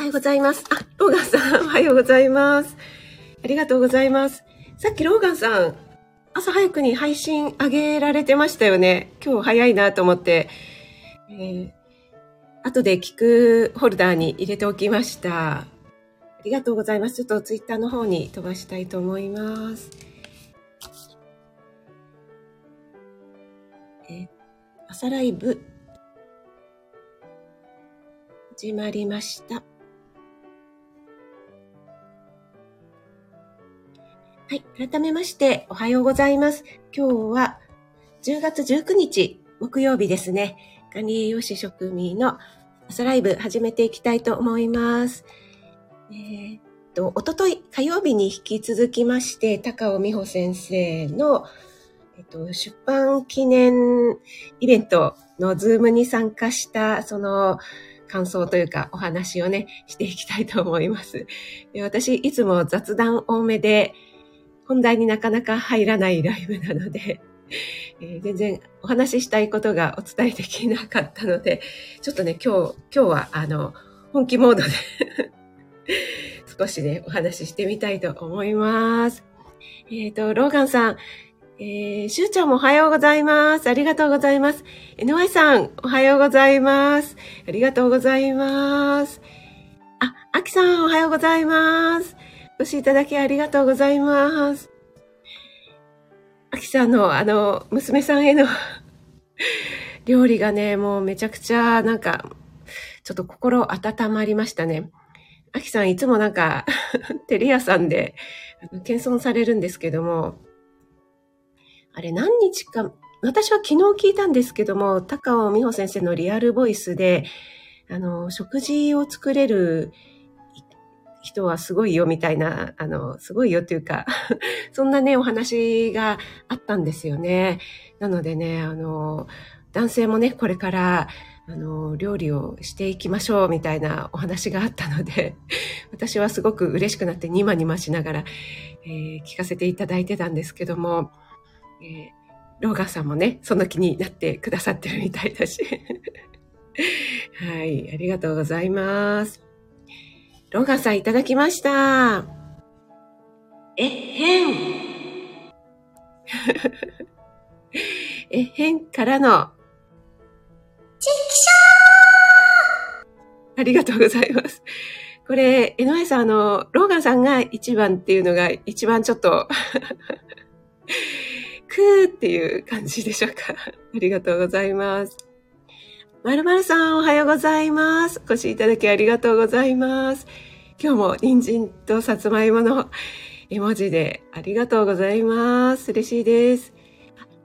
はようございます。あ、ローガンさん、おはようございます。ありがとうございます。さっきローガンさん、朝早くに配信上げられてましたよね。今日早いなと思って、えー、後で聞くホルダーに入れておきました。ありがとうございます。ちょっとツイッターの方に飛ばしたいと思います。えー、朝ライブ、始まりました。はい。改めまして、おはようございます。今日は10月19日、木曜日ですね。管理栄養士職味の朝ライブ始めていきたいと思います。えー、っと、おととい火曜日に引き続きまして、高尾美穂先生の、えっと、出版記念イベントのズームに参加した、その、感想というかお話をね、していきたいと思います。私、いつも雑談多めで、本題になかなか入らないライブなので、えー、全然お話ししたいことがお伝えできなかったので、ちょっとね、今日、今日はあの、本気モードで 少しね、お話ししてみたいと思います。えっ、ー、と、ローガンさん、えー、しゅうちゃんもおはようございます。ありがとうございます。NY さん、おはようございます。ありがとうございます。あ、あきさん、おはようございます。お越しいただきありがとうございます。あきさんの、あの、娘さんへの 料理がね、もうめちゃくちゃ、なんか、ちょっと心温まりましたね。あきさんいつもなんか、テリアさんで、謙遜されるんですけども、あれ何日か、私は昨日聞いたんですけども、高尾美穂先生のリアルボイスで、あの、食事を作れる人はすごいよみたいな、あの、すごいよっていうか そんなね、お話があったんですよね。なのでね、あの、男性もね、これから、あの、料理をしていきましょうみたいなお話があったので、私はすごく嬉しくなってニマニマしながら、えー、聞かせていただいてたんですけども、えー、ローガンさんもね、その気になってくださってるみたいだし。はい、ありがとうございます。ロガさんいただきました。えへん。えへんからの。ちきしょーありがとうございます。これ、江上さん、あの、ローガンさんが一番っていうのが一番ちょっと くーっていう感じでしょうか。ありがとうございます。まるまるさんおはようございます。お越しいただきありがとうございます。今日も人参とさつまいもの 絵文字でありがとうございます。嬉しいです。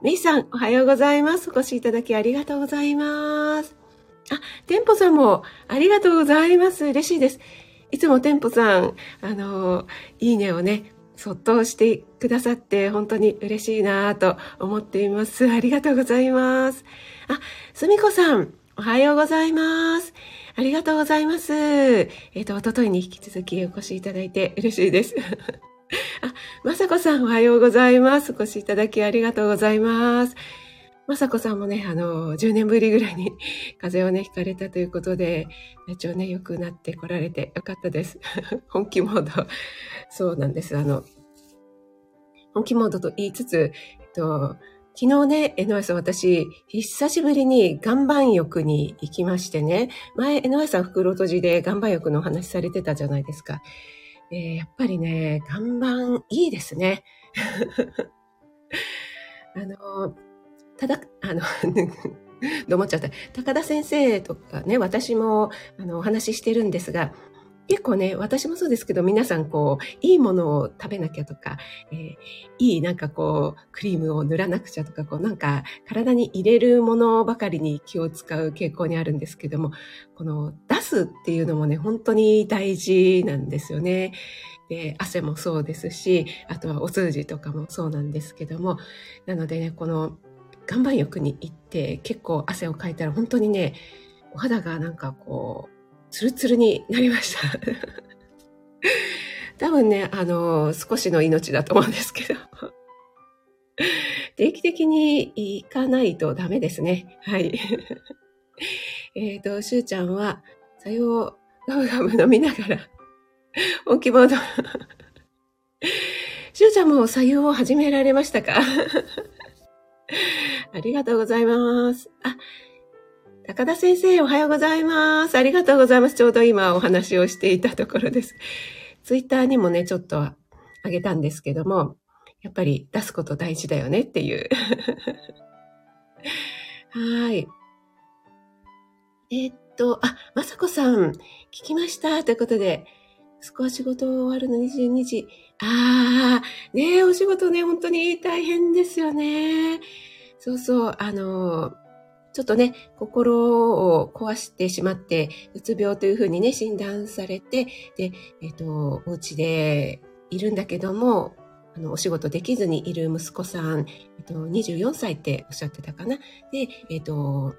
メイさんおはようございます。お越しいただきありがとうございます。あ、テンポさんもありがとうございます。嬉しいです。いつもテンポさん、あの、いいねをね、そっとしてくださって本当に嬉しいなと思っています。ありがとうございます。あ、すみこさん、おはようございます。ありがとうございます。えっ、ー、と、おとといに引き続きお越しいただいて嬉しいです。あ、まさこさんおはようございます。お越しいただきありがとうございます。まさこさんもね、あの、10年ぶりぐらいに 風邪をね、ひかれたということで、体調ね、良くなって来られてよかったです。本気モード。そうなんです。あの、本気モードと言いつつ、えっと、昨日ね、江上さん私、久しぶりに岩盤浴に行きましてね、前江上さん袋閉じで岩盤浴のお話されてたじゃないですか。えー、やっぱりね、岩盤いいですね。あの、ただ、あの、どう思っちゃった？高田先生とかね、私も、あの、お話ししてるんですが、結構ね、私もそうですけど、皆さんこう、いいものを食べなきゃとか、えー、いいなんかこう、クリームを塗らなくちゃとか、こうなんか体に入れるものばかりに気を使う傾向にあるんですけども、この出すっていうのもね、本当に大事なんですよね。で、汗もそうですし、あとはお通じとかもそうなんですけども、なのでね、この岩盤浴に行って結構汗をかいたら本当にね、お肌がなんかこう、ツルツルになりました。多分ね、あの、少しの命だと思うんですけど。定期的に行かないとダメですね。はい。えっと、しゅうちゃんは、さよう、ガムガム飲みながら、お希望の、しゅうちゃんも左右を始められましたか？ありがとうございます。あ、高田先生、おはようございます。ありがとうございます。ちょうど今お話をしていたところです。ツイッターにもね、ちょっとあげたんですけども、やっぱり出すこと大事だよねっていう。はい。えー、っと、あ、まさこさん、聞きました。ということで、少し仕事終わるの22時。ああ、ねお仕事ね、本当に大変ですよね。そうそう、あの、ちょっとね、心を壊してしまって、うつ病というふうにね、診断されて、で、えっ、と、お家でいるんだけども、あの、お仕事できずにいる息子さん、えっと、24歳っておっしゃってたかな。で、えっと、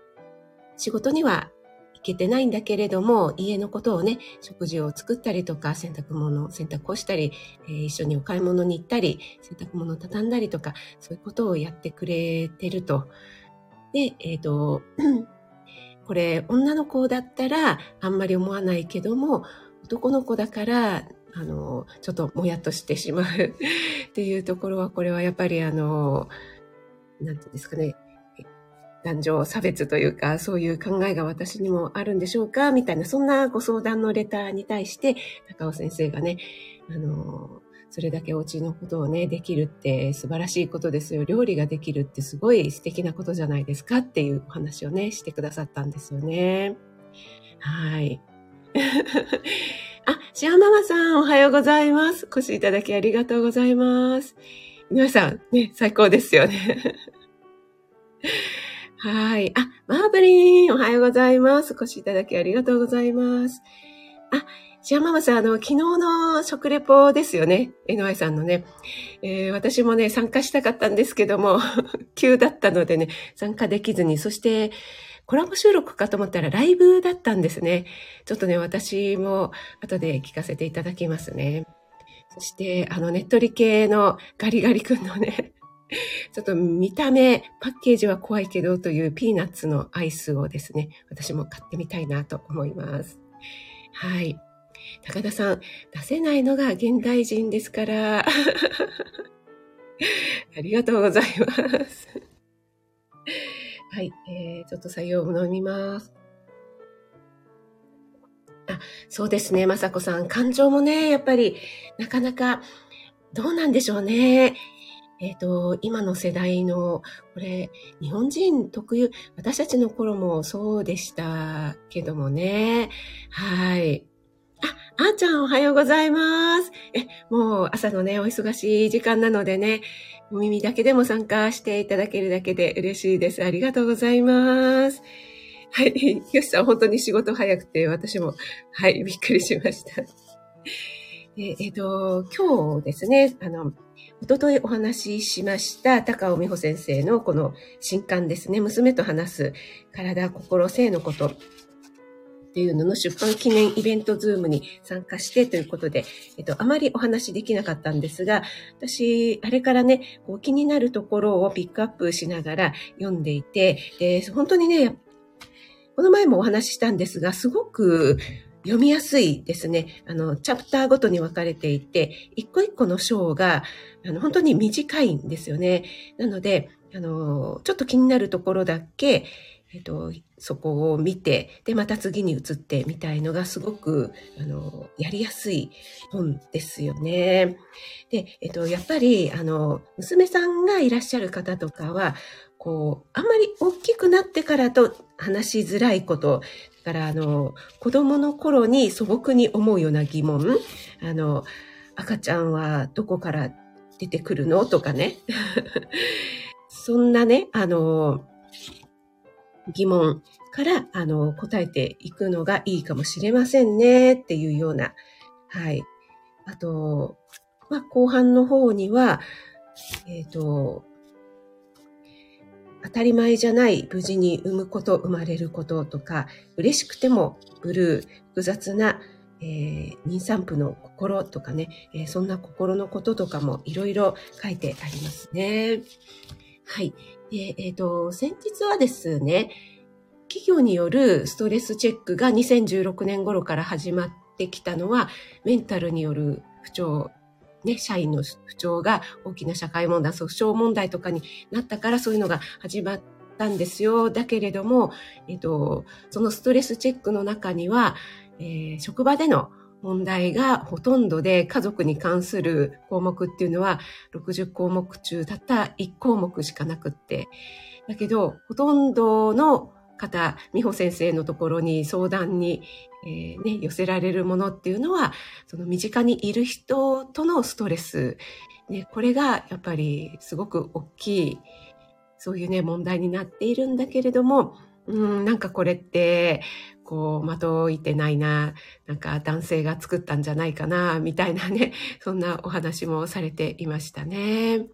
仕事には行けてないんだけれども、家のことをね、食事を作ったりとか、洗濯物、洗濯をしたり、えー、一緒にお買い物に行ったり、洗濯物を畳んだりとか、そういうことをやってくれてると。で、えっ、ー、と、これ、女の子だったらあんまり思わないけども、男の子だから、あの、ちょっともやっとしてしまう っていうところは、これはやっぱりあの、なんていうんですかね、男女差別というか、そういう考えが私にもあるんでしょうかみたいな、そんなご相談のレターに対して、高尾先生がね、あの、それだけお家のことをね、できるって素晴らしいことですよ。料理ができるってすごい素敵なことじゃないですかっていうお話をね、してくださったんですよね。はい。あ、シアママさん、おはようございます。お越しいただきありがとうございます。皆さん、ね、最高ですよね。はい。あ、マーブリン、おはようございます。お越しいただきありがとうございます。あ、シアママさん、あの、昨日の食レポですよね。NY さんのね。えー、私もね、参加したかったんですけども、急だったのでね、参加できずに、そして、コラボ収録かと思ったらライブだったんですね。ちょっとね、私も後で聞かせていただきますね。そして、あの、ネットリ系のガリガリ君のね、ちょっと見た目、パッケージは怖いけどというピーナッツのアイスをですね、私も買ってみたいなと思います。はい。高田さん、出せないのが現代人ですから。ありがとうございます。はい、えー、ちょっと採用を飲みます。あ、そうですね、まさこさん。感情もね、やっぱり、なかなか、どうなんでしょうね。えっ、ー、と、今の世代の、これ、日本人特有、私たちの頃もそうでしたけどもね。はい。あ、ーちゃんおはようございます。え、もう朝のね、お忙しい時間なのでね、お耳だけでも参加していただけるだけで嬉しいです。ありがとうございます。はい。よしさん、本当に仕事早くて、私も、はい、びっくりしました。えっ、ー、と、今日ですね、あの、おとといお話ししました高尾美穂先生のこの新刊ですね、娘と話す体、心、性のことっていうのの出版記念イベントズームに参加してということで、えっと、あまりお話できなかったんですが、私、あれからね、こう気になるところをピックアップしながら読んでいて、で本当にね、この前もお話ししたんですが、すごく読みやすいですね。あの、チャプターごとに分かれていて、一個一個の章が、あの、本当に短いんですよね。なので、あの、ちょっと気になるところだけ、えっと、そこを見て、で、また次に移ってみたいのがすごく、あの、やりやすい本ですよね。で、えっと、やっぱり、あの、娘さんがいらっしゃる方とかは、こう、あんまり大きくなってからと話しづらいこと、だから、あの、子供の頃に素朴に思うような疑問、あの、赤ちゃんはどこから出てくるのとかね。そんなね、あの、疑問から、あの、答えていくのがいいかもしれませんね、っていうような。はい。あと、まあ、後半の方には、えっ、ー、と、当たり前じゃない無事に産むこと、生まれることとか、嬉しくてもブルー、複雑な、えー、妊産婦の心とかね、えー、そんな心のこととかもいろいろ書いてありますね。はい。で、えっ、ー、と、先日はですね、企業によるストレスチェックが2016年頃から始まってきたのは、メンタルによる不調、ね、社員の不調が大きな社会問題、訴訟問題とかになったからそういうのが始まったんですよ。だけれども、えっと、そのストレスチェックの中には、えー、職場での問題がほとんどで家族に関する項目っていうのは60項目中たった1項目しかなくって。だけど、ほとんどの方、美穂先生のところに相談に、えー、ね、寄せられるものっていうのは、その身近にいる人とのストレス、ね、これがやっぱりすごく大きい、そういうね、問題になっているんだけれども、うん、なんかこれって、こう、的いてないな、なんか男性が作ったんじゃないかな、みたいなね、そんなお話もされていましたね。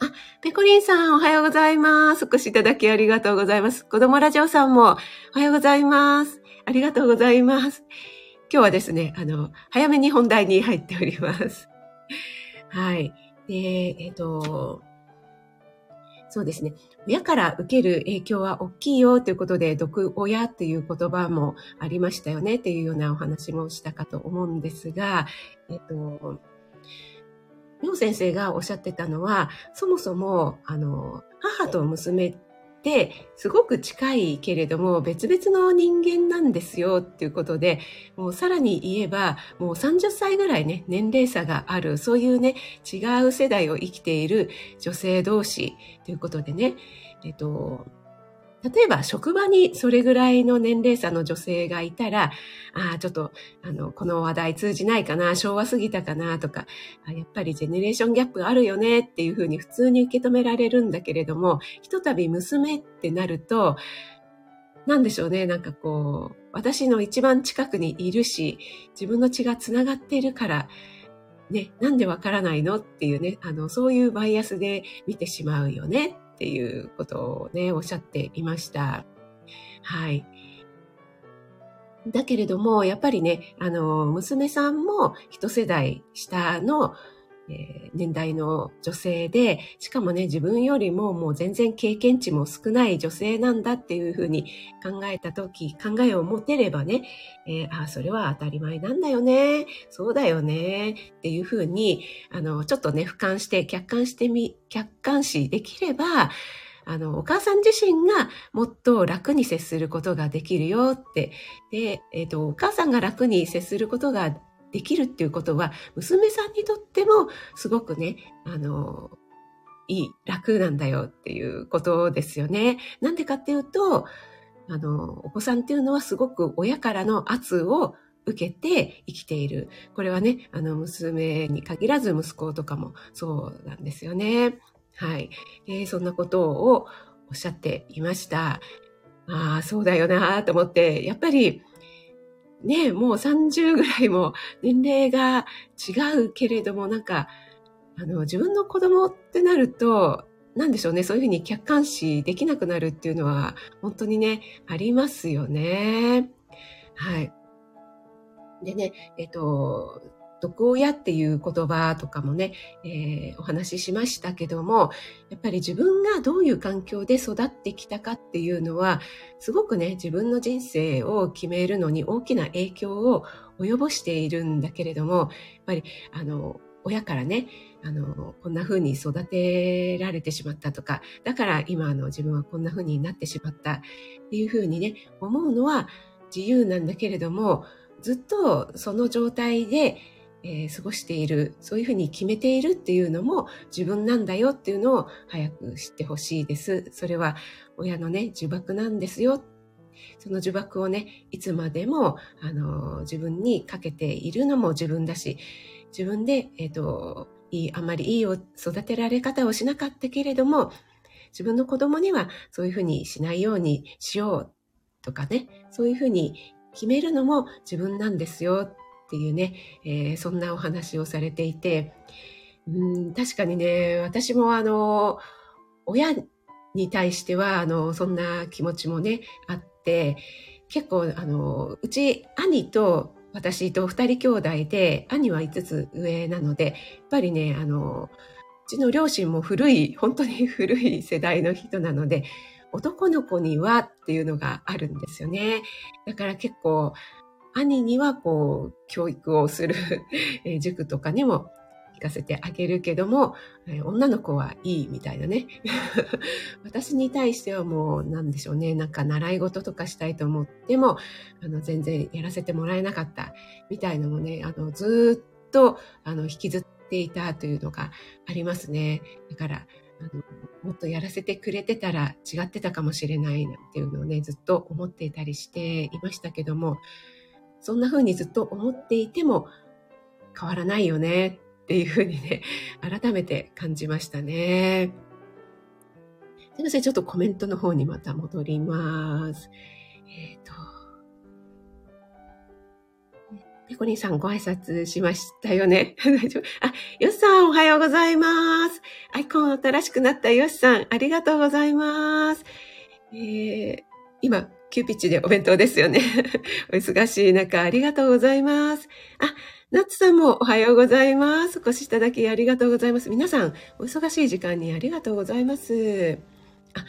あ、ペコリンさんおはようございます。お越しいただきありがとうございます。子供ラジオさんもおはようございます。ありがとうございます。今日はですね、あの、早めに本題に入っております。はい。で、えっ、ー、と、そうですね。親から受ける影響は大きいよということで、毒親っていう言葉もありましたよねっていうようなお話もしたかと思うんですが、えっと、みょう先生がおっしゃってたのは、そもそも、あの、母と娘ってすごく近いけれども別々の人間なんですよっていうことで、もうさらに言えばもう30歳ぐらいね、年齢差がある、そういうね、違う世代を生きている女性同士ということでね、えっと、例えば職場にそれぐらいの年齢差の女性がいたら、ああ、ちょっと、あの、この話題通じないかな、昭和過ぎたかなとか、やっぱりジェネレーションギャップあるよねっていうふうに普通に受け止められるんだけれども、ひとたび娘ってなると、なんでしょうね、なんかこう、私の一番近くにいるし、自分の血が繋がっているから、ね、なんでわからないのっていうね、あの、そういうバイアスで見てしまうよね。っていうことをね、おっしゃっていました。はい。だけれども、やっぱりね、あの、娘さんも一世代下のえー、年代の女性で、しかもね、自分よりももう全然経験値も少ない女性なんだっていうふうに考えたとき、考えを持てればね、えー、ああ、それは当たり前なんだよね、そうだよね、っていうふうに、あの、ちょっとね、俯瞰して、客観してみ、客観視できれば、あの、お母さん自身がもっと楽に接することができるよって。で、えっ、ー、と、お母さんが楽に接することができるっていうことは、娘さんにとってもすごくね、あの、いい、楽なんだよっていうことですよね。なんでかっていうと、あの、お子さんっていうのはすごく親からの圧を受けて生きている。これはね、あの、娘に限らず息子とかもそうなんですよね。はい。えー、そんなことをおっしゃっていました。ああ、そうだよなと思って、やっぱりね、もう30ぐらいも年齢が違うけれども、なんか、あの、自分の子供ってなると、なんでしょうね、そういうふうに客観視できなくなるっていうのは、本当にね、ありますよね。はい。でね、えっと、毒親っていう言葉とかもね、えー、お話ししましたけども、やっぱり自分がどういう環境で育ってきたかっていうのは、すごくね、自分の人生を決めるのに大きな影響を及ぼしているんだけれども、やっぱり、あの、親からね、あの、こんな風に育てられてしまったとか、だから今の自分はこんな風になってしまったっていう風にね、思うのは自由なんだけれども、ずっとその状態でえー、過ごしている、そういうふうに決めているっていうのも自分なんだよっていうのを早く知ってほしいです。それは親のね、呪縛なんですよ。その呪縛をね、いつまでも、あの、自分にかけているのも自分だし、自分で、えっ、ー、と、いい、あまりいい育てられ方をしなかったけれども、自分の子供にはそういうふうにしないようにしようとかね、そういうふうに決めるのも自分なんですよっていうね、えー、そんなお話をされていて、うん確かにね、私もあの、親に対しては、あの、そんな気持ちもね、あって、結構、あの、うち兄と私と二人兄弟で、兄は5つ上なので、やっぱりね、あの、うちの両親も古い、本当に 古い世代の人なので、男の子にはっていうのがあるんですよね。だから結構、兄にはこう、教育をする 塾とかにも行かせてあげるけども、え、女の子はいいみたいなね。私に対してはもう、なんでしょうね、なんか習い事とかしたいと思っても、あの、全然やらせてもらえなかったみたいのもね、あの、ずっと、あの、引きずっていたというのがありますね。だから、あの、もっとやらせてくれてたら違ってたかもしれないなんていうのをね、ずっと思っていたりしていましたけども、そんな風にずっと思っていても変わらないよねっていう風にね、改めて感じましたね。すいません、ちょっとコメントの方にまた戻ります。えっ、ー、と、ペコリンさんご挨拶しましたよね。大丈夫あ、ヨシさんおはようございます。アイコン新しくなったヨシさん、ありがとうございます。えー、今、急ピッチでお弁当ですよね。お忙しい中、ありがとうございます。あ、ナッツさんもおはようございます。お越しいただきありがとうございます。皆さん、お忙しい時間にありがとうございます。あ、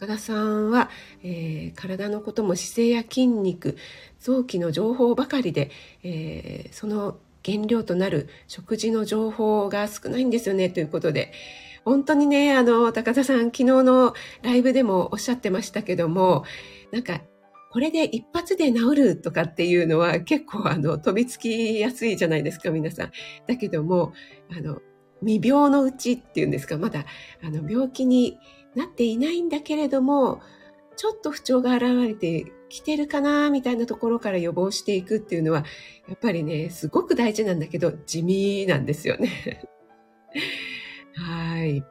高田さんは、えー、体のことも姿勢や筋肉、臓器の情報ばかりで、えー、その原料となる食事の情報が少ないんですよね、ということで。本当にね、あの、高田さん、昨日のライブでもおっしゃってましたけども、なんかこれで一発で治るとかっていうのは結構あの飛びつきやすいじゃないですか、皆さん。だけども、あの、未病のうちっていうんですか、まだあの病気になっていないんだけれども、ちょっと不調が現れてきてるかな、みたいなところから予防していくっていうのは、やっぱりね、すごく大事なんだけど、地味なんですよね。はい。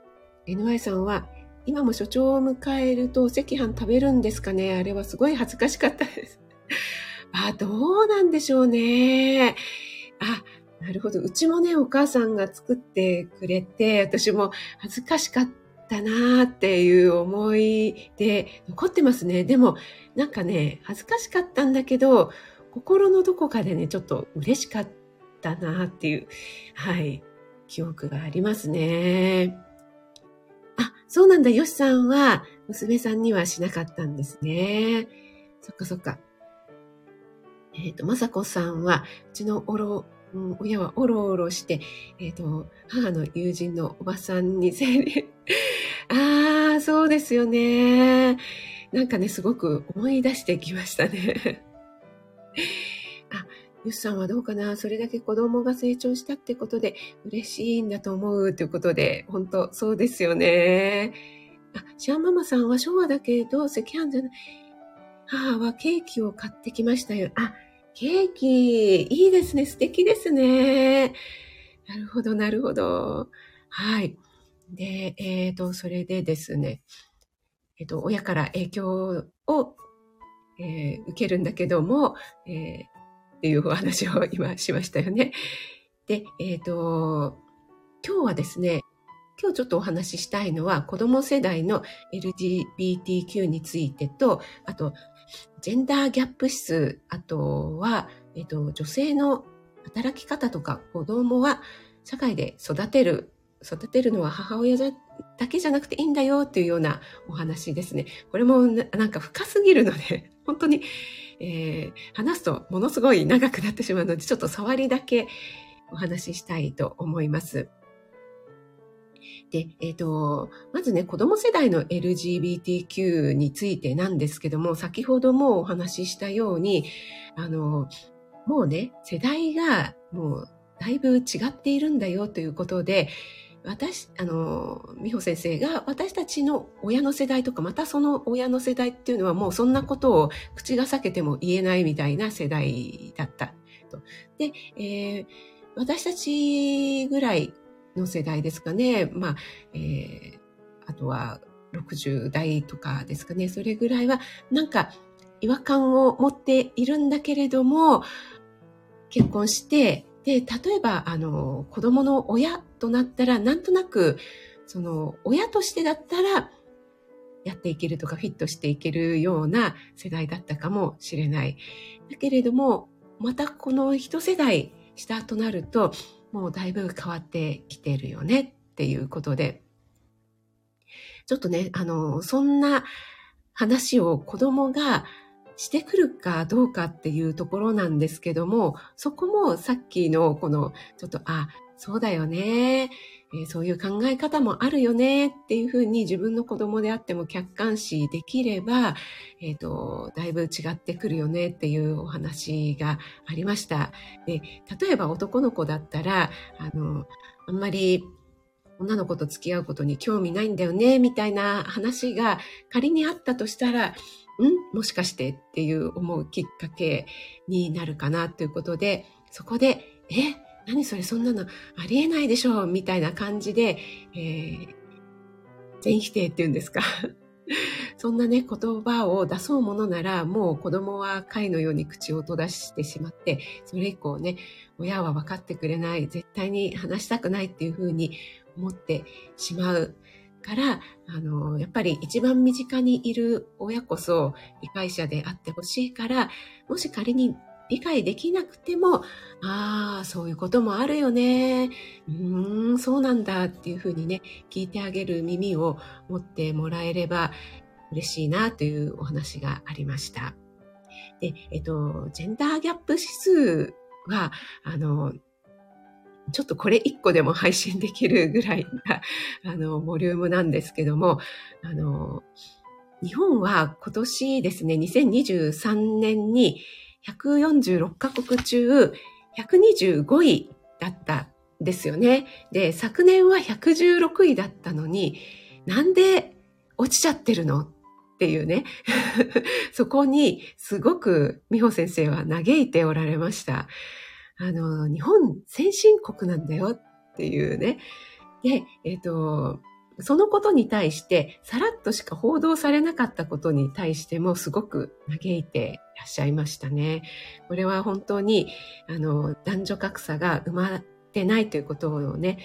NY さんは、今も所長を迎えると赤飯食べるんですかね？あれはすごい恥ずかしかったです。あ、どうなんでしょうね。あ、なるほど。うちもね、お母さんが作ってくれて、私も恥ずかしかったなーっていう思いで残ってますね。でも、なんかね、恥ずかしかったんだけど、心のどこかでね、ちょっと嬉しかったなーっていう、はい、記憶がありますね。そうなんだ、よしさんは、娘さんにはしなかったんですね。そっかそっか。えっ、ー、と、まさこさんは、うちのおろ、うん、親はおろおろして、えっ、ー、と、母の友人のおばさんにせい ああ、そうですよね。なんかね、すごく思い出してきましたね。よしさんはどうかな？それだけ子供が成長したってことで嬉しいんだと思うということで、本当そうですよね。あ、シャンママさんは昭和だけど赤飯じゃない。母はケーキを買ってきましたよ。あ、ケーキ、いいですね。素敵ですね。なるほど、なるほど。はい。で、えっ、ー、と、それでですね、えっ、ー、と、親から影響を、えー、受けるんだけども、えっていうお話を今しましたよね。で、えっ、ー、と、今日はですね、今日ちょっとお話ししたいのは子供世代の LGBTQ についてと、あと、ジェンダーギャップ指数、あとは、えっ、ー、と、女性の働き方とか子供は社会で育てる、育てるのは母親だけじゃなくていいんだよっていうようなお話ですね。これもなんか深すぎるので、本当にえー、話すとものすごい長くなってしまうので、ちょっと触りだけお話ししたいと思います。で、えっ、ー、と、まずね、子供世代の LGBTQ についてなんですけども、先ほどもお話ししたように、あの、もうね、世代がもうだいぶ違っているんだよということで、私、あの、美穂先生が私たちの親の世代とか、またその親の世代っていうのはもうそんなことを口が裂けても言えないみたいな世代だったと。で、えー、私たちぐらいの世代ですかね。まあ、えー、あとは60代とかですかね。それぐらいはなんか違和感を持っているんだけれども、結婚して、で、例えば、あの、子供の親となったら、なんとなく、その、親としてだったら、やっていけるとか、フィットしていけるような世代だったかもしれない。だけれども、またこの一世代したとなると、もうだいぶ変わってきてるよねっていうことで、ちょっとね、あの、そんな、話を子供がしてくるかどうかっていうところなんですけども、そこもさっきのこの、ちょっと、あ、そうだよね。え、そういう考え方もあるよねっていうふうに自分の子供であっても客観視できれば、えっ、ー、と、だいぶ違ってくるよねっていうお話がありました。で、例えば男の子だったら、あの、あんまり女の子と付き合うことに興味ないんだよね、みたいな話が仮にあったとしたら、んもしかしてっていう思うきっかけになるかなということで、そこで、え、何それそんなのありえないでしょうみたいな感じで、えー、全否定っていうんですか。そんなね、言葉を出そうものなら、もう子供は貝のように口を閉ざしてしまって、それ以降ね、親は分かってくれない、絶対に話したくないっていうふうに思ってしまう。から、あの、やっぱり一番身近にいる親こそ理解者であってほしいから、もし仮に理解できなくても、ああ、そういうこともあるよね。うーん、そうなんだっていうふうにね、聞いてあげる耳を持ってもらえれば嬉しいなというお話がありました。で、えっと、ジェンダーギャップ指数は、あの、ちょっとこれ1個でも配信できるぐらいな、あの、ボリュームなんですけども、あの、日本は今年ですね、2023年に146カ国中125位だったんですよね。で、昨年は116位だったのに、なんで落ちちゃってるのっていうね。そこにすごく美穂先生は嘆いておられました。あの、日本先進国なんだよっていうね。で、えっ、ー、と、そのことに対して、さらっとしか報道されなかったことに対しても、すごく嘆いていらっしゃいましたね。これは本当に、あの、男女格差が生まってないということをね、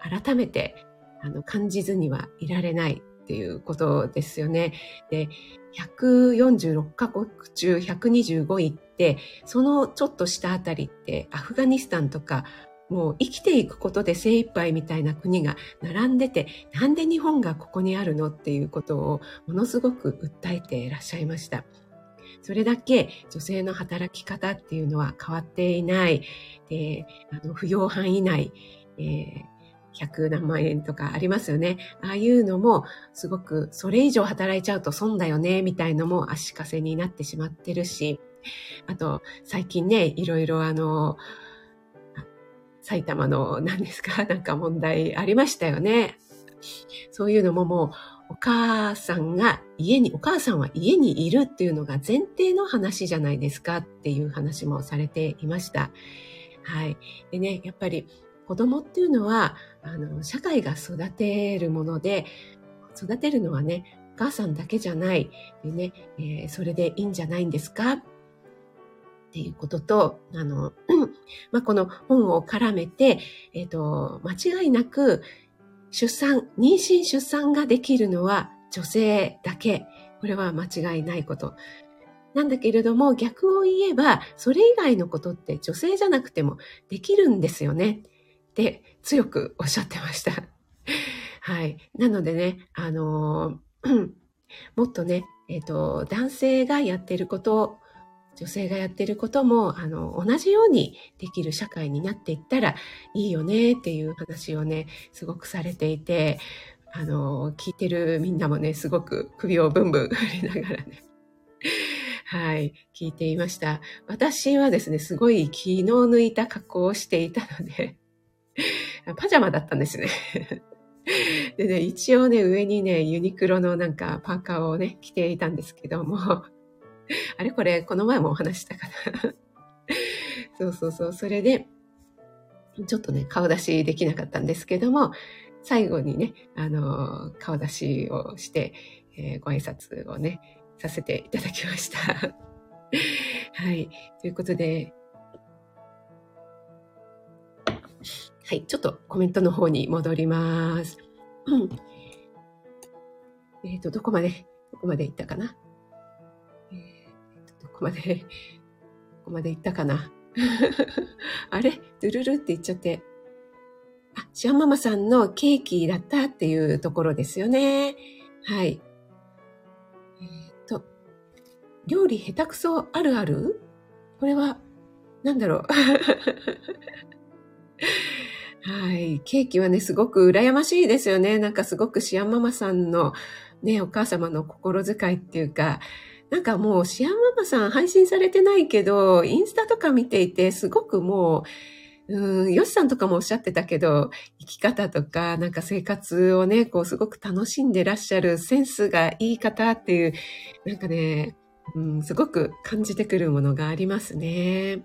改めて、あの、感じずにはいられないっていうことですよね。で、146カ国中125位って、そのちょっと下あたりってアフガニスタンとかもう生きていくことで精一杯みたいな国が並んでて、なんで日本がここにあるのっていうことをものすごく訴えていらっしゃいました。それだけ女性の働き方っていうのは変わっていない。で、あの、扶養範囲内、えー100何万円とかありますよね。ああいうのもすごくそれ以上働いちゃうと損だよね、みたいのも足かせになってしまってるし、あと最近ね、いろいろあの、埼玉の何ですか？なんか問題ありましたよね。そういうのももうお母さんが家に、お母さんは家にいるっていうのが前提の話じゃないですかっていう話もされていました。はい。でね、やっぱり子供っていうのは、あの、社会が育てるもので、育てるのはね、お母さんだけじゃない。でね、えー、それでいいんじゃないんですか？っていうことと、あの、まあ、この本を絡めて、えっ、ー、と、間違いなく、出産、妊娠出産ができるのは女性だけ。これは間違いないこと。なんだけれども、逆を言えば、それ以外のことって女性じゃなくてもできるんですよね。って強くおっしゃってました。はい。なのでね、あのー、もっとね、えっ、ー、と、男性がやってること女性がやってることも、あの、同じようにできる社会になっていったらいいよねっていう話をね、すごくされていて、あの、聞いてるみんなもね、すごく首をブンブン振りながらね、はい、聞いていました。私はですね、すごい気の抜いた格好をしていたので、パジャマだったんですね。でね、一応ね、上にね、ユニクロのなんかパーカーをね、着ていたんですけども、あれこれ、この前もお話したかな。そうそうそう、それで、ちょっとね、顔出しできなかったんですけども、最後にね、あの、顔出しをして、えー、ご挨拶をね、させていただきました。はい。ということで、はい、ちょっとコメントの方に戻ります。うん。えっ、と、どこまで、どこまで行ったかな？えー、と、どこまで、どこまで行ったかな？あれ？ドゥルルって言っちゃって。あ、シアンママさんのケーキだったっていうところですよね。はい。えっ、と、料理下手くそあるある？これは、なんだろう？はい。ケーキはね、すごく羨ましいですよね。なんかすごくシアンママさんのね、お母様の心遣いっていうか、なんかもうシアンママさん配信されてないけど、インスタとか見ていて、すごくもう、うん、ヨシさんとかもおっしゃってたけど、生き方とか、なんか生活をね、こうすごく楽しんでらっしゃるセンスがいい方っていう、なんかね、うん、すごく感じてくるものがありますね。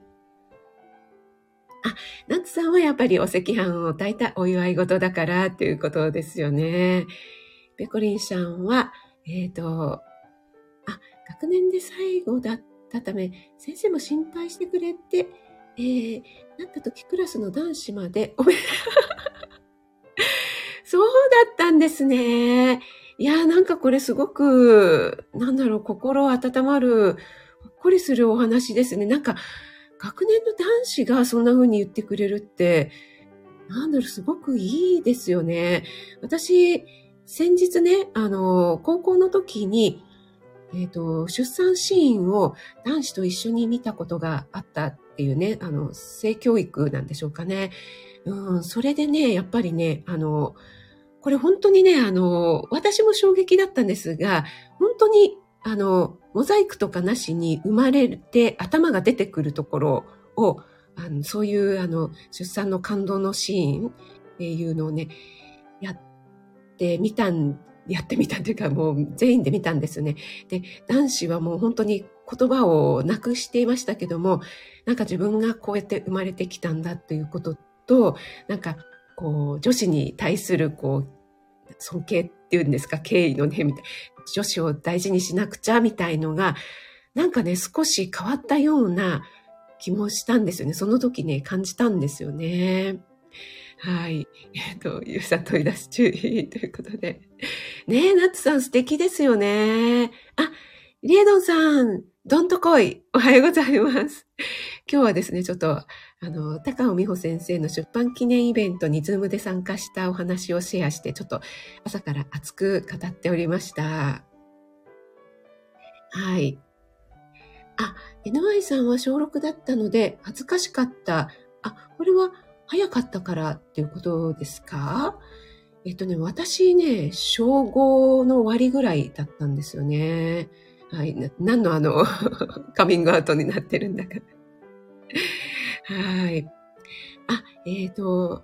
あ、ナツさんはやっぱりお赤飯を炊いたお祝い事だからっていうことですよね。ペコリンさんは、えっ、ー、と、あ、学年で最後だったため、先生も心配してくれて、えー、なった時クラスの男子までおめ、そうだったんですね。いやなんかこれすごく、なんだろう、心温まる、ほっこりするお話ですね。なんか、学年の男子がそんな風に言ってくれるって、なんだろう、すごくいいですよね。私、先日ね、あの、高校の時に、えっ、ー、と、出産シーンを男子と一緒に見たことがあったっていうね、あの、性教育なんでしょうかね。うん、それでね、やっぱりね、あの、これ本当にね、あの、私も衝撃だったんですが、本当にあの、モザイクとかなしに生まれて頭が出てくるところを、あのそういうあの出産の感動のシーンっていうのをね、やってみたん、やってみたというかもう全員で見たんですね。で、男子はもう本当に言葉をなくしていましたけども、なんか自分がこうやって生まれてきたんだということと、なんかこう女子に対するこう尊敬っていうんですか、敬意のね、みたい女子を大事にしなくちゃみたいのが、なんかね、少し変わったような気もしたんですよね。その時ね、感じたんですよね。はい。えっ、と、ゆうさん取り出し注意ということで。ねえ、ナッツさん素敵ですよね。あ、リエドンさん、どんとこい。おはようございます。今日はですね、ちょっと、あの、高尾美穂先生の出版記念イベントにズームで参加したお話をシェアして、ちょっと朝から熱く語っておりました。はい。あ、NY さんは小6だったので恥ずかしかった。あ、これは早かったからっていうことですか？えっとね、私ね、小5の終わりぐらいだったんですよね。はい。何のあの、カミングアウトになってるんだか。はい。あ、えっ、ー、と、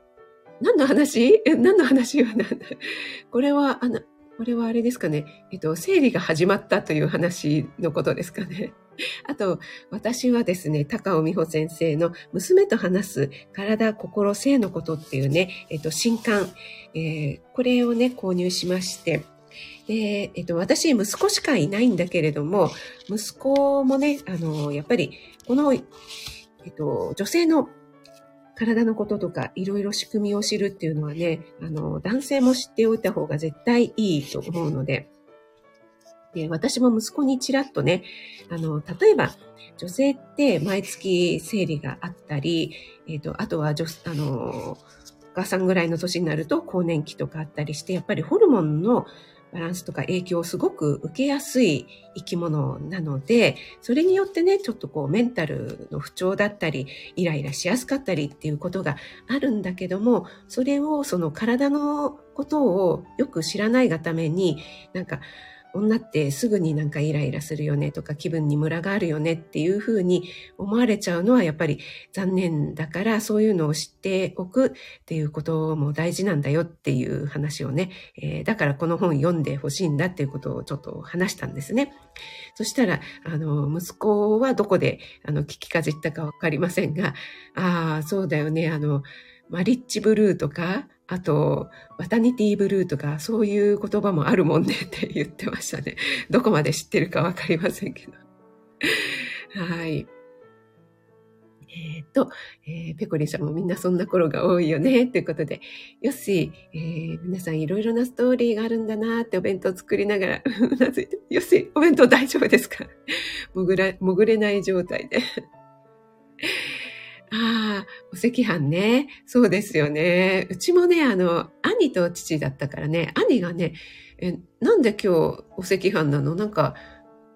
何の話？何の話は何だ？これは、あの、これはあれですかね。えっと、生理が始まったという話のことですかね。あと、私はですね、高尾美穂先生の娘と話す体、心、性のことっていうね、えっと、新刊、えー、これをね、購入しまして、で、えっと、私、息子しかいないんだけれども、息子もね、あの、やっぱり、この、えっと、女性の体のこととか、いろいろ仕組みを知るっていうのはね、あの、男性も知っておいた方が絶対いいと思うので、で私も息子にちらっとね、あの、例えば、女性って毎月生理があったり、えっ、と、あとは女、あの、お母さんぐらいの年になると更年期とかあったりして、やっぱりホルモンのバランスとか影響をすごく受けやすい生き物なので、それによってね、ちょっとこうメンタルの不調だったり、イライラしやすかったりっていうことがあるんだけども、それをその体のことをよく知らないがために、なんか女ってすぐになんかイライラするよねとか気分にムラがあるよねっていうふうに思われちゃうのはやっぱり残念だからそういうのを知っておくっていうことも大事なんだよっていう話をね、えー、だからこの本読んでほしいんだっていうことをちょっと話したんですね。そしたら、あの、息子はどこであの聞きかじったかわかりませんが、ああ、そうだよね、あの、マリッジブルーとか、あと、ワタニティブルーとか、そういう言葉もあるもんね って言ってましたね。どこまで知ってるかわかりませんけど。はい。えっ、と、えー、ペコリさんもみんなそんな頃が多いよね、ということで、よし、えー、皆さんいろいろなストーリーがあるんだなってお弁当作りながら、うなずいて、よし、お弁当大丈夫ですか？潜ら、潜れない状態で。ああ、お赤飯ね。そうですよね。うちもね、あの、兄と父だったからね、兄がね、え、なんで今日お赤飯なの？なんか、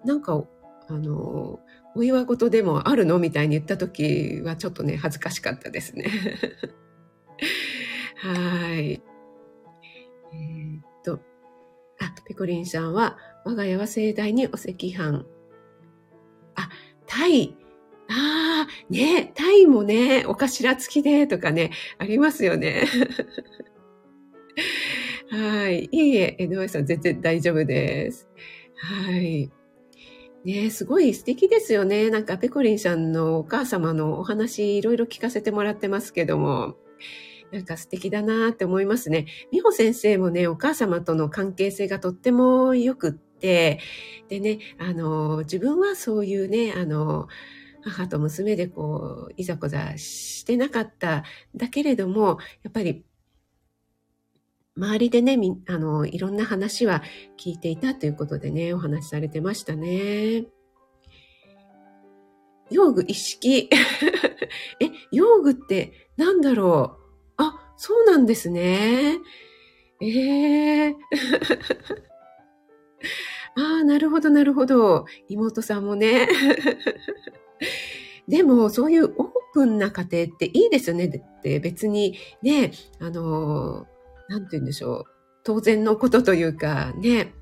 なんか、あの、お祝い事でもあるの？みたいに言った時はちょっとね、恥ずかしかったですね。はい。えー、っと、あ、ペコリンさんは、我が家は盛大にお赤飯。あ、タイ。ああ、ね、タイもね、お頭付きでとかね、ありますよね。はい。いいえ、江上さん全然大丈夫です。はい。ねすごい素敵ですよね。なんかペコリンさんのお母様のお話いろいろ聞かせてもらってますけども、なんか素敵だなって思いますね。美穂先生もね、お母様との関係性がとっても良くって、でね、あの、自分はそういうね、あの、母と娘でこう、いざこざしてなかっただけれども、やっぱり周りでね、み、あの、いろんな話は聞いていたということでね、お話しされてましたね。用具一式。え、用具って何だろう？あ、そうなんですね。ええー、ああ、なるほど、なるほど。妹さんもね。でも、そういうオープンな家庭っていいですよね。って別にね、あのなんて言うんでしょう、当然のことというか、ね、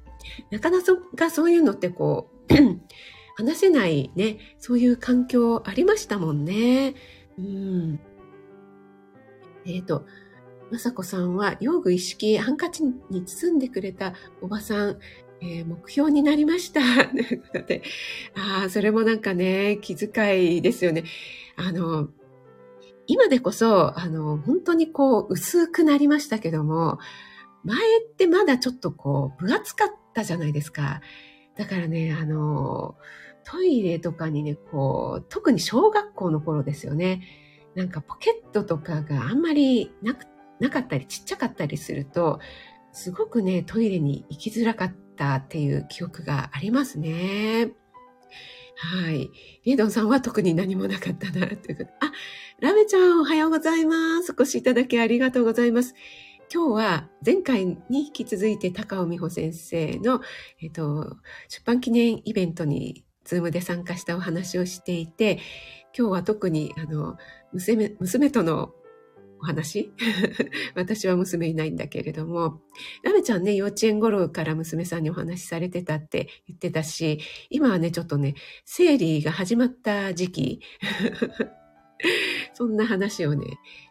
なかなかそういうのってこう、話せないね、そういう環境ありましたもんね。うん。えっ、ー、と、まさこさんは、用具一式ハンカチに包んでくれたおばさん、えー、目標になりました。ということで、ああ、それもなんかね、気遣いですよね。あの、今でこそ、あの、本当にこう、薄くなりましたけども、前ってまだちょっとこう、分厚かったじゃないですか。だからね、あの、トイレとかにね、こう、特に小学校の頃ですよね。なんかポケットとかがあんまりなく、なかったりちっちゃかったりすると、すごくね、トイレに行きづらかったっていう記憶がありますね。はい。リードンさんは特に何もなかったな、ということ。あ、ラメちゃんおはようございます。お越しいただきありがとうございます。今日は前回に引き続いて高尾美穂先生の、えっと、出版記念イベントにズームで参加したお話をしていて、今日は特にあの娘娘とのお話？私は娘いないんだけれども、ラメちゃんね、幼稚園頃から娘さんにお話しされてたって言ってたし、今はね、ちょっとね、生理が始まった時期、そんな話をね、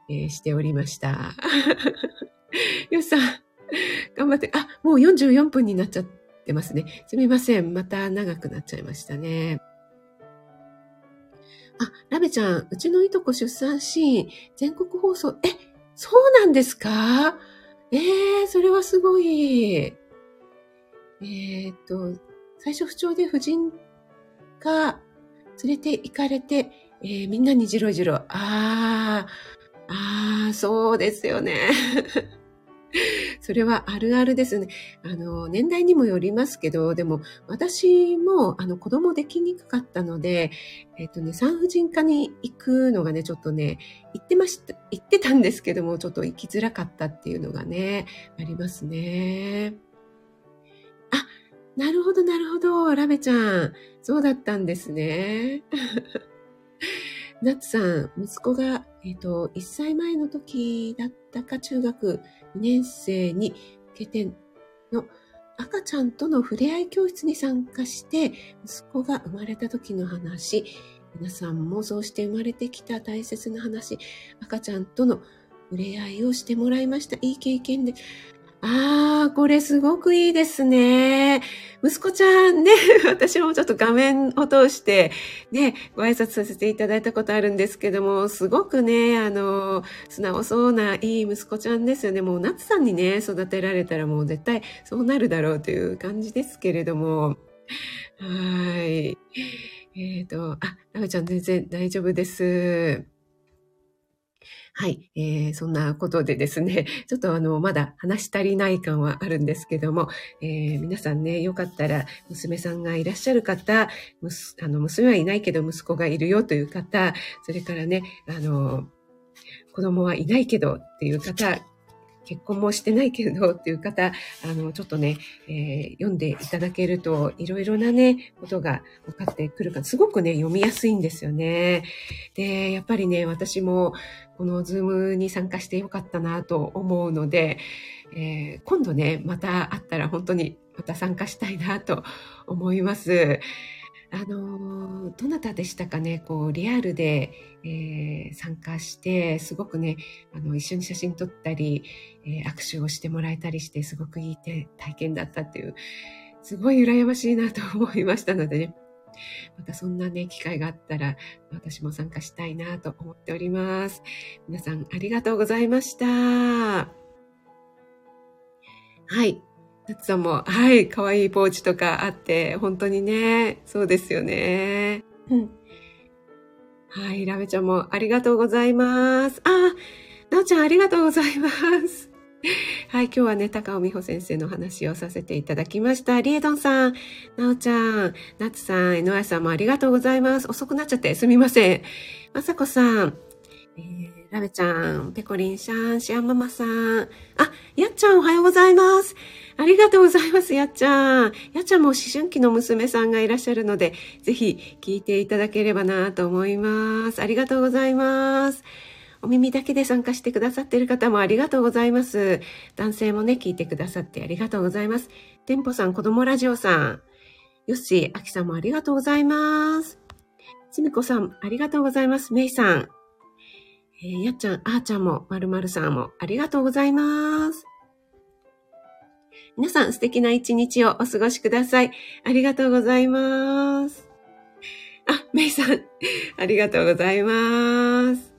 えー、しておりました。よしさん、頑張って、あ、もう44分になっちゃってますね。すみません。また長くなっちゃいましたね。あ、ラベちゃん、うちのいとこ出産シーン、全国放送、え、そうなんですか？ええー、それはすごい。えー、っと、最初不調で夫人が連れて行かれて、えー、みんなにじろじろ、ああ、ああ、そうですよね。それはあるあるですね。あの、年代にもよりますけど、でも私もあの子供できにくかったので、えっ、とね、産婦人科に行くのがね、ちょっとね、行ってました、行ってたんですけども、ちょっと行きづらかったっていうのがね、ありますね。あ、なるほど、なるほど、ラベちゃん。そうだったんですね。ナツさん、息子が、えっ、と、1歳前の時だったか、中学年生に向けての赤ちゃんとの触れ合い教室に参加して、息子が生まれた時の話、皆さんもそうして生まれてきた大切な話、赤ちゃんとの触れ合いをしてもらいました。いい経験で、ああ、これすごくいいですね。息子ちゃんね、私もちょっと画面を通して、ね、ご挨拶させていただいたことあるんですけども、すごくね、あの、素直そうないい息子ちゃんですよね。もう、夏さんにね、育てられたらもう絶対そうなるだろうという感じですけれども、はい。えっ、ー、と、あ、ラメちゃん全然大丈夫です。はい、えー、そんなことでですね、ちょっとあの、まだ話し足りない感はあるんですけども、えー、皆さんね、よかったら、娘さんがいらっしゃる方、むすあの娘はいないけど息子がいるよという方、それからね、あの、子供はいないけどっていう方、結婚もしてないけどっていう方、あの、ちょっとね、えー、読んでいただけると、いろいろなね、ことが分かってくるからすごくね、読みやすいんですよね。で、やっぱりね、私も、このズームに参加してよかったなと思うので、えー、今度ね、また会ったら本当にまた参加したいなと思います。あの、どなたでしたかね、こう、リアルで、えー、参加して、すごくね、あの、一緒に写真撮ったり、えー、握手をしてもらえたりして、すごくいい体験だったっていう、すごい羨ましいなと思いましたのでね、またそんなね、機会があったら、私も参加したいなと思っております。皆さん、ありがとうございました。はい。夏さんも、はい、可愛いポーチとかあって、本当にね、そうですよね。うん。はい、ラメちゃんもありがとうございます。あ、なおちゃんありがとうございます。はい、今日はね、高尾美穂先生の話をさせていただきました。リエドンさん、なおちゃん、なつさん、ノアさんもありがとうございます。遅くなっちゃってすみません。まさこさん、えー、ラベちゃん、ペコリンシャン、シアンママさん。あ、やっちゃんおはようございます。ありがとうございます、やっちゃん。やっちゃんも思春期の娘さんがいらっしゃるので、ぜひ聞いていただければなと思います。ありがとうございます。お耳だけで参加してくださっている方もありがとうございます。男性もね、聞いてくださってありがとうございます。テンポさん、子供ラジオさん。よっしー、あきさんもありがとうございます。つみこさん、ありがとうございます。めいさん。えー、やっちゃん、あーちゃんも、まるまるさんも、ありがとうございます。皆さん、素敵な一日をお過ごしください。ありがとうございます。あ、メイさん、ありがとうございます。